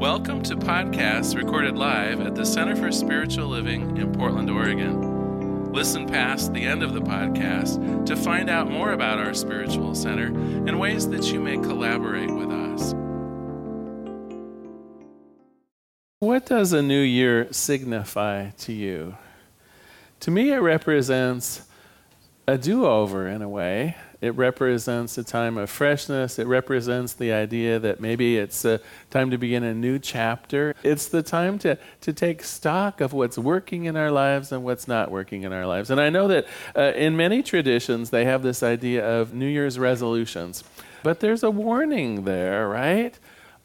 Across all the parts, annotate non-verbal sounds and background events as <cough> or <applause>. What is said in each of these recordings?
Welcome to podcasts recorded live at the Center for Spiritual Living in Portland, Oregon. Listen past the end of the podcast to find out more about our spiritual center and ways that you may collaborate with us. What does a new year signify to you? To me, it represents a do over in a way. It represents a time of freshness. It represents the idea that maybe it's a time to begin a new chapter. It's the time to, to take stock of what's working in our lives and what's not working in our lives. And I know that uh, in many traditions, they have this idea of New Year's resolutions. But there's a warning there, right?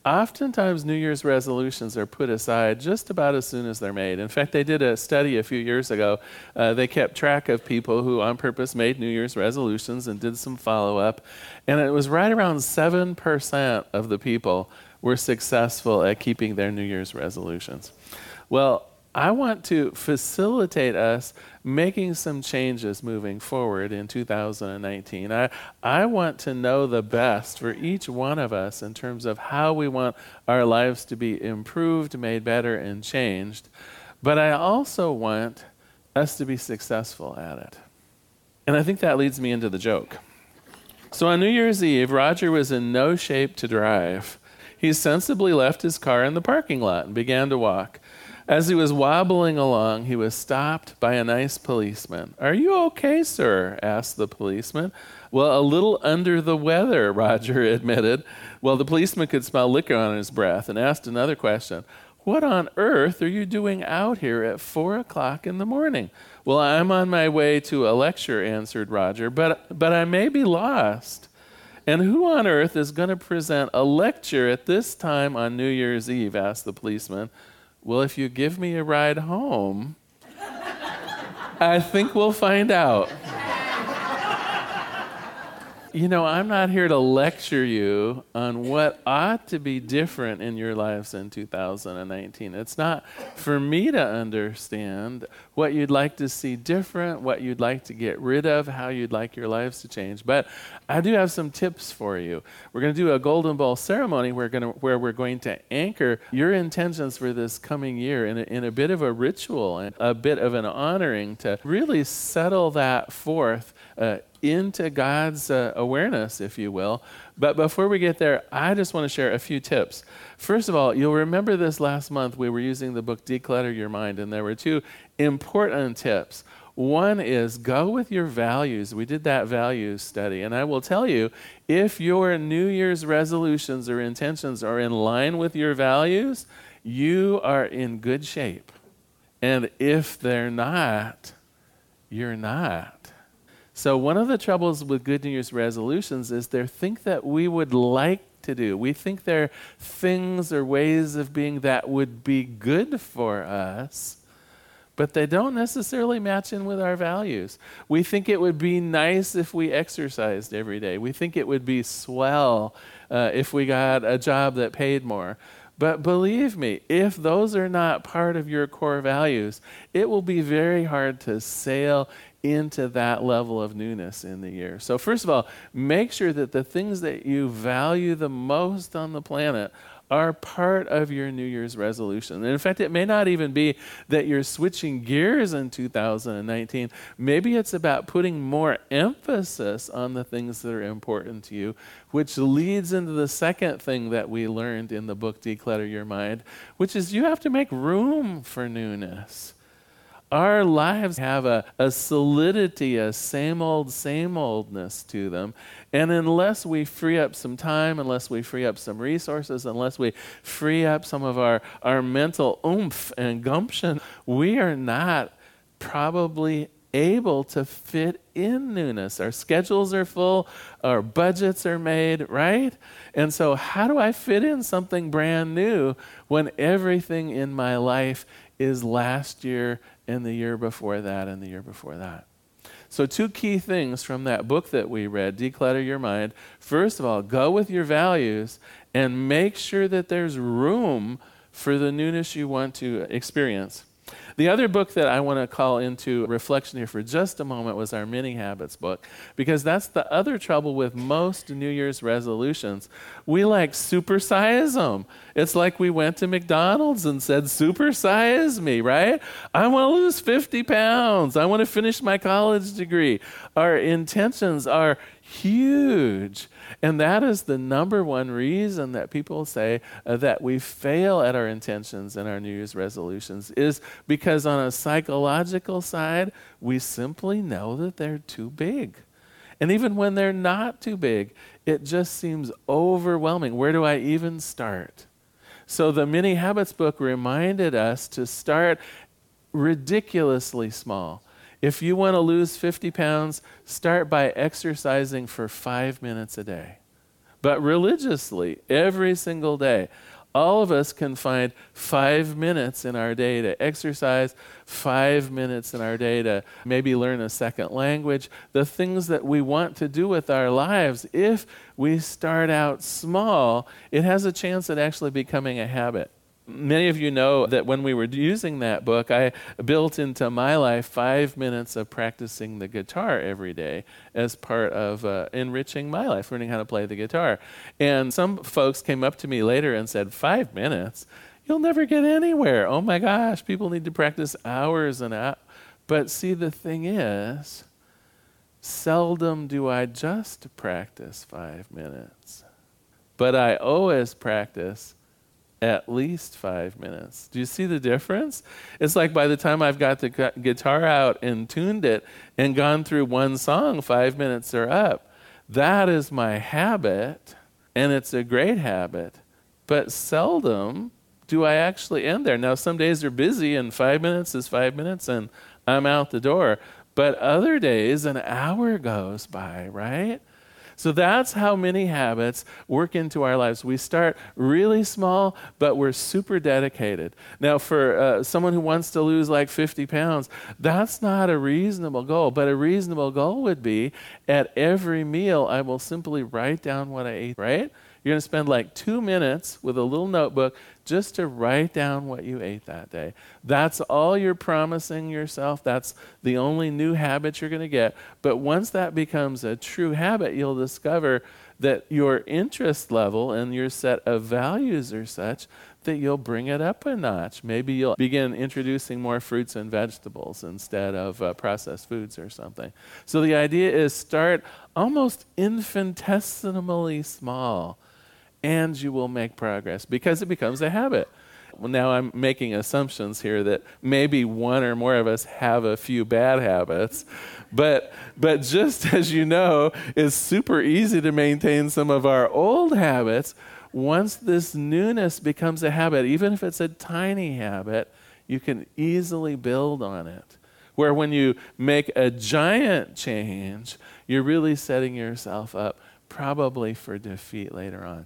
Oftentimes New Year's resolutions are put aside just about as soon as they're made. In fact, they did a study a few years ago. Uh, they kept track of people who on purpose made New Year's resolutions and did some follow up. And it was right around 7% of the people were successful at keeping their New Year's resolutions. Well, I want to facilitate us making some changes moving forward in 2019. I, I want to know the best for each one of us in terms of how we want our lives to be improved, made better, and changed. But I also want us to be successful at it. And I think that leads me into the joke. So on New Year's Eve, Roger was in no shape to drive. He sensibly left his car in the parking lot and began to walk. As he was wobbling along, he was stopped by a nice policeman. Are you okay, sir? asked the policeman. Well, a little under the weather, <laughs> Roger admitted. Well, the policeman could smell liquor on his breath and asked another question. What on earth are you doing out here at four o'clock in the morning? Well, I'm on my way to a lecture, answered Roger, but, but I may be lost. And who on earth is going to present a lecture at this time on New Year's Eve? asked the policeman. Well, if you give me a ride home, I think we'll find out you know, I'm not here to lecture you on what ought to be different in your lives in 2019. It's not for me to understand what you'd like to see different, what you'd like to get rid of, how you'd like your lives to change. But I do have some tips for you. We're going to do a Golden Bowl ceremony we're to, where we're going to anchor your intentions for this coming year in a, in a bit of a ritual and a bit of an honoring to really settle that forth. Uh, into God's uh, awareness, if you will. But before we get there, I just want to share a few tips. First of all, you'll remember this last month we were using the book Declutter Your Mind, and there were two important tips. One is go with your values. We did that values study. And I will tell you if your New Year's resolutions or intentions are in line with your values, you are in good shape. And if they're not, you're not. So, one of the troubles with good New Year's resolutions is they think that we would like to do. We think they're things or ways of being that would be good for us, but they don't necessarily match in with our values. We think it would be nice if we exercised every day. We think it would be swell uh, if we got a job that paid more. But believe me, if those are not part of your core values, it will be very hard to sail into that level of newness in the year. So, first of all, make sure that the things that you value the most on the planet are part of your New Year's resolution. And in fact, it may not even be that you're switching gears in 2019. Maybe it's about putting more emphasis on the things that are important to you, which leads into the second thing that we learned in the book Declutter Your Mind, which is you have to make room for newness. Our lives have a, a solidity, a same old, same oldness to them. And unless we free up some time, unless we free up some resources, unless we free up some of our, our mental oomph and gumption, we are not probably able to fit in newness. Our schedules are full, our budgets are made, right? And so, how do I fit in something brand new when everything in my life is last year and the year before that and the year before that. So, two key things from that book that we read Declutter Your Mind. First of all, go with your values and make sure that there's room for the newness you want to experience. The other book that I want to call into reflection here for just a moment was our Mini Habits book, because that's the other trouble with most New Year's resolutions. We like supersize them. It's like we went to McDonald's and said, supersize me, right? I want to lose 50 pounds. I want to finish my college degree. Our intentions are huge. And that is the number one reason that people say uh, that we fail at our intentions and our New Year's resolutions is because on a psychological side, we simply know that they're too big. And even when they're not too big, it just seems overwhelming. Where do I even start? So the Mini Habits book reminded us to start ridiculously small. If you want to lose 50 pounds, start by exercising for five minutes a day. But religiously, every single day, all of us can find five minutes in our day to exercise, five minutes in our day to maybe learn a second language, the things that we want to do with our lives. If we start out small, it has a chance at actually becoming a habit. Many of you know that when we were using that book, I built into my life five minutes of practicing the guitar every day as part of uh, enriching my life, learning how to play the guitar. And some folks came up to me later and said, Five minutes? You'll never get anywhere. Oh my gosh, people need to practice hours and hours. But see, the thing is, seldom do I just practice five minutes, but I always practice at least five minutes. Do you see the difference? It's like by the time I've got the gu- guitar out and tuned it and gone through one song, five minutes are up. That is my habit, and it's a great habit. But seldom do I actually end there. Now, some days are busy, and five minutes is five minutes, and I'm out the door. But other days, an hour goes by, right? So that's how many habits work into our lives. We start really small, but we're super dedicated. Now, for uh, someone who wants to lose like 50 pounds, that's not a reasonable goal. But a reasonable goal would be at every meal, I will simply write down what I ate, right? You're going to spend like two minutes with a little notebook just to write down what you ate that day. That's all you're promising yourself. That's the only new habit you're going to get. But once that becomes a true habit, you'll discover that your interest level and your set of values are such that you'll bring it up a notch. Maybe you'll begin introducing more fruits and vegetables instead of uh, processed foods or something. So the idea is start almost infinitesimally small and you will make progress because it becomes a habit. Well, now I'm making assumptions here that maybe one or more of us have a few bad habits, but but just <laughs> as you know, it's super easy to maintain some of our old habits. Once this newness becomes a habit, even if it's a tiny habit, you can easily build on it. Where when you make a giant change, you're really setting yourself up probably for defeat later on.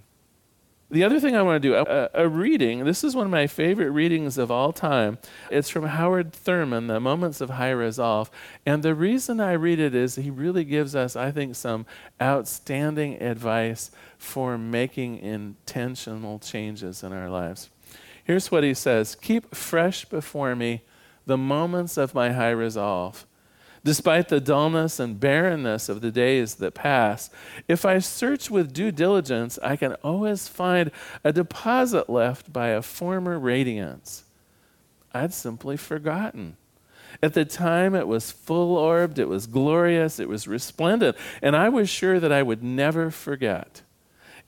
The other thing I want to do, a, a, reading, this is one of my favorite readings of all time. It's from Howard Thurman, The Moments of High Resolve. And the reason I read it is he really gives us, I think, some outstanding advice for making intentional changes in our lives. Here's what he says Keep fresh before me the moments of my high resolve despite the dullness and barrenness of the days that pass. If I search with due diligence, I can always find a deposit left by a former radiance. I'd simply forgotten. At the time, it was full orbed, it was glorious, it was resplendent, and I was sure that I would never forget.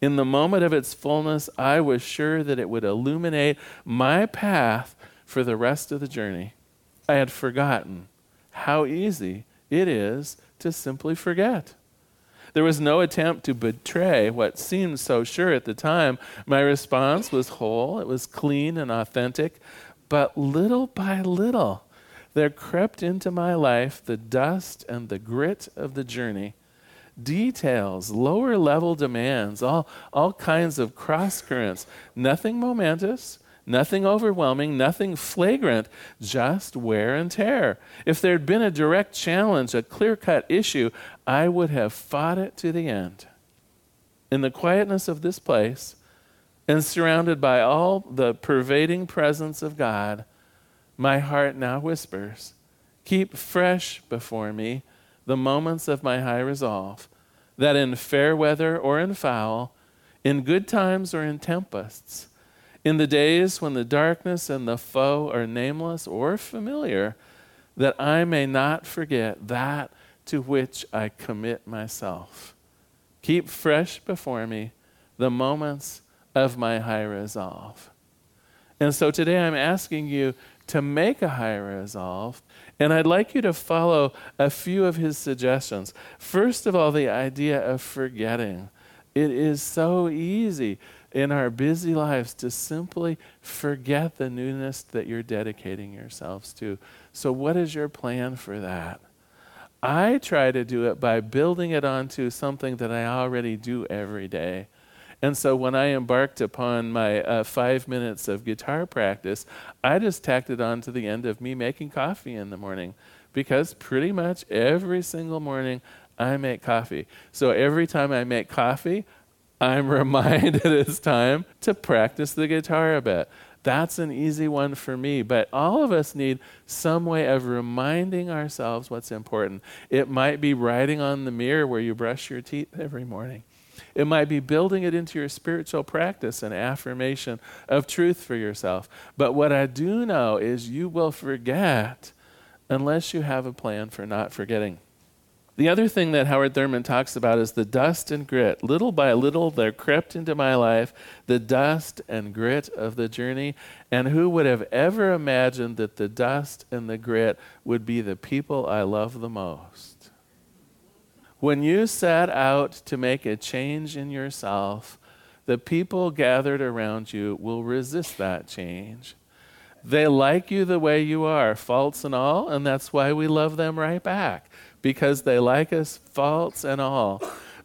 In the moment of its fullness, I was sure that it would illuminate my path for the rest of the journey. I had forgotten how easy it is to simply forget. There was no attempt to betray what seemed so sure at the time. My response was whole, it was clean and authentic, but little by little, there crept into my life the dust and the grit of the journey. Details, lower level demands, all, all kinds of cross currents, nothing momentous, Nothing overwhelming, nothing flagrant, just wear and tear. If there'd been a direct challenge, a clear cut issue, I would have fought it to the end. In the quietness of this place, and surrounded by all the pervading presence of God, my heart now whispers. Keep fresh before me the moments of my high resolve, that in fair weather or in foul, in good times or in tempests, in the days when the darkness and the foe are nameless or familiar, that I may not forget that to which I commit myself. Keep fresh before me the moments of my high resolve. And so today I'm asking you to make a high resolve, and I'd like you to follow a few of his suggestions. First of all, the idea of forgetting. It is so easy in our busy lives to simply forget the newness that you're dedicating yourselves to. So, what is your plan for that? I try to do it by building it onto something that I already do every day. And so when I embarked upon my uh, five minutes of guitar practice, I just tacked it on to the end of me making coffee in the morning because pretty much every single morning I make coffee. So every time I make coffee, I'm <laughs> reminded it's time to practice the guitar a bit. That's an easy one for me, but all of us need some way of reminding ourselves what's important. It might be writing on the mirror where you brush your teeth every morning. It might be building it into your spiritual practice and affirmation of truth for yourself. But what I do know is you will forget unless you have a plan for not forgetting. The other thing that Howard Thurman talks about is the dust and grit. Little by little, there crept into my life the dust and grit of the journey. And who would have ever imagined that the dust and the grit would be the people I love the most? When you set out to make a change in yourself, the people gathered around you will resist that change. They like you the way you are, faults and all, and that's why we love them right back because they like us, faults and all.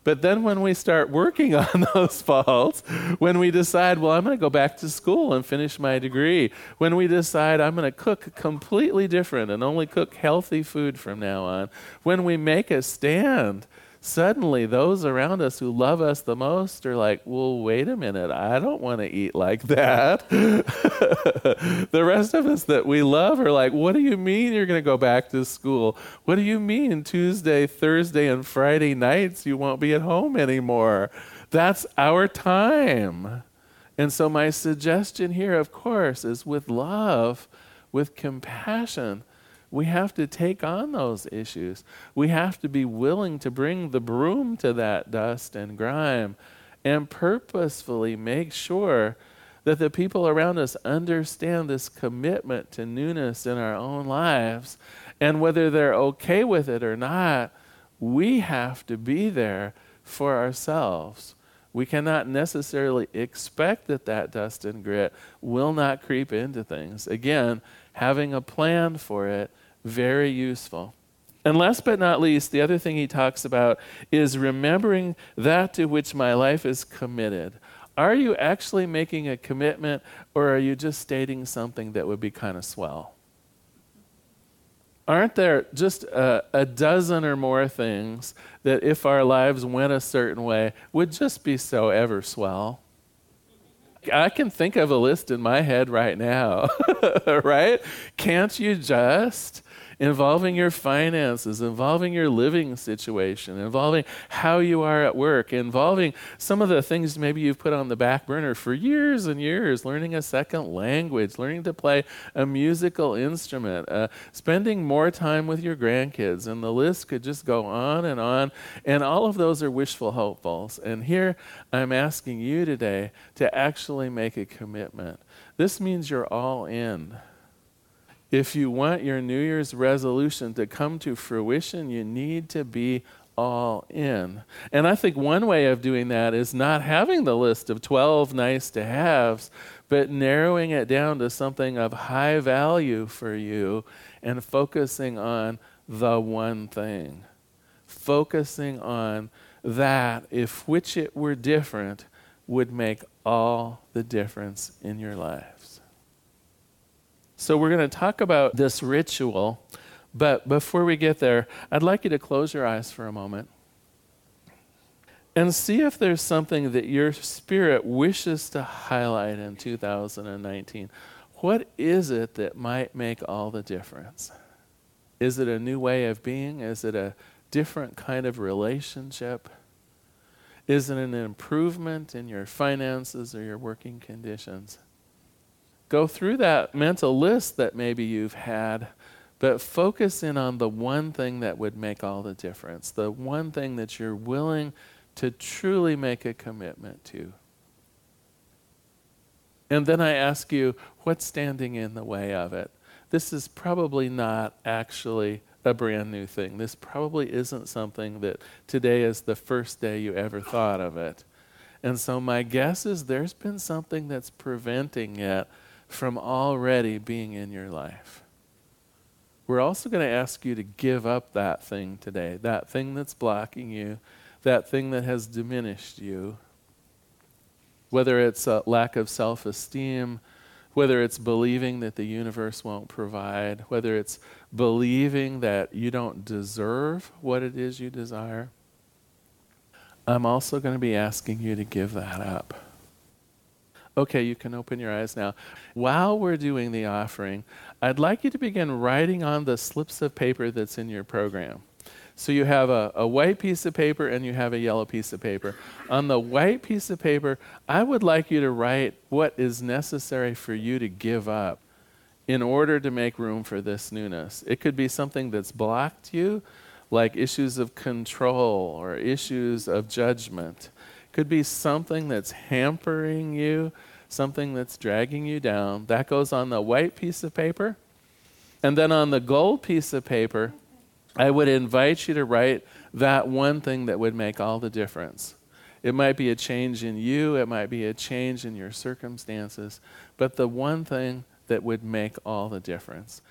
But then when we start working <laughs> on those faults, when we decide, well, I'm going to go back to school and finish my degree, when we decide I'm going to cook completely different and only cook healthy food from now on, when we make a stand, suddenly those around us who love us the most are like, well, wait a minute, I don't want to eat like that. <laughs> the rest of us that we love are like, what do you mean you're going to go back to school? What do you mean Tuesday, Thursday, and Friday nights you won't be at home anymore? That's our time. And so, my suggestion here, of course, is with love, with compassion we have to take on those issues. We have to be willing to bring the broom to that dust and grime and purposefully make sure that the people around us understand this commitment to newness in our own lives. And whether they're okay with it or not, we have to be there for ourselves. We cannot necessarily expect that that dust and grit will not creep into things. Again, having a plan for it, very useful. And last but not least, the other thing he talks about is remembering that to which my life is committed. Are you actually making a commitment, or are you just stating something that would be kind of swell? Aren't there just a, a, dozen or more things that, if our lives went a certain way, would just be so ever swell? I can think of a list in my head right now, <laughs> right? Can't you just involving your finances, involving your living situation, involving how you are at work, involving some of the things maybe you've put on the back burner for years and years, learning a second language, learning to play a musical instrument, uh, spending more time with your grandkids, and the list could just go on and on. And all of those are wishful hopefuls. And here I'm asking you today to actually make a commitment. This means you're all in if you want your New Year's resolution to come to fruition, you need to be all in. And I think one way of doing that is not having the list of 12 nice to haves, but narrowing it down to something of high value for you and focusing on the one thing. Focusing on that, if which it were different, would make all the difference in your lives. So, we're going to talk about this ritual, but before we get there, I'd like you to close your eyes for a moment and see if there's something that your spirit wishes to highlight in 2019. what is it that might make all the difference? Is it a new way of being? Is it a different kind of relationship? Is it an improvement in your finances or your working conditions? Go through that mental list that maybe you've had, but focus in on the one thing that would make all the difference, the one thing that you're willing to truly make a commitment to. And then I ask you, what's standing in the way of it? This is probably not actually a brand new thing. This probably isn't something that today is the first day you ever thought of it. And so my guess is there's been something that's preventing it from already being in your life. We're also going to ask you to give up that thing today, that thing that's blocking you, that thing that has diminished you. Whether it's a lack of self esteem, whether it's believing that the universe won't provide, whether it's believing that you don't deserve what it is you desire, I'm also going to be asking you to give that up. Okay, you can open your eyes now. While we're doing the offering, I'd like you to begin writing on the slips of paper that's in your program. So you have a, a white piece of paper and you have a yellow piece of paper. On the white piece of paper, I would like you to write what is necessary for you to give up in order to make room for this newness. It could be something that's blocked you, like issues of control or issues of judgment. Could be something that's hampering you, something that's dragging you down. That goes on the white piece of paper. And then on the gold piece of paper, I would invite you to write that one thing that would make all the difference. It might be a change in you, it might be a change in your circumstances, but the one thing that would make all the difference.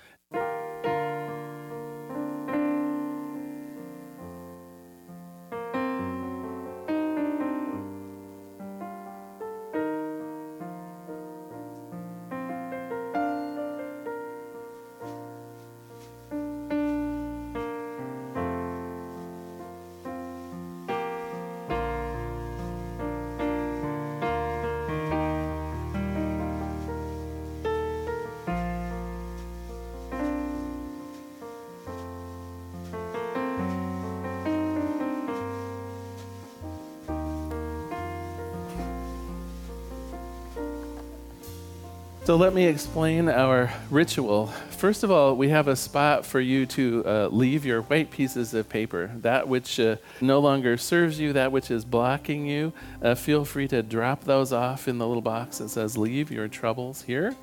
So let me explain our ritual. First of all, we have a spot for you to uh, leave your white pieces of paper. That which uh, no longer serves you, that which is blocking you, uh, feel free to drop those off in the little box that says Leave Your Troubles here.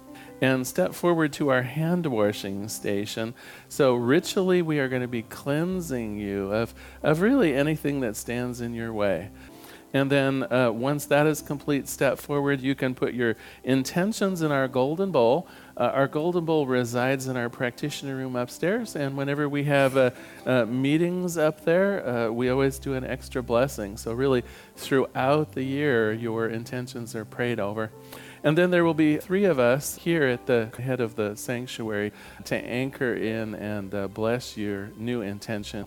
And step forward to our hand washing station. So, ritually, we are going to be cleansing you of, of really anything that stands in your way. And then uh, once that is complete, step forward. You can put your intentions in our golden bowl. Uh, our golden bowl resides in our practitioner room upstairs. And whenever we have uh, uh meetings up there, uh, we always do an extra blessing. So, really, throughout the year, your intentions are prayed over. And then there will be three of us here at the head of the sanctuary to anchor in and uh, bless your new intention.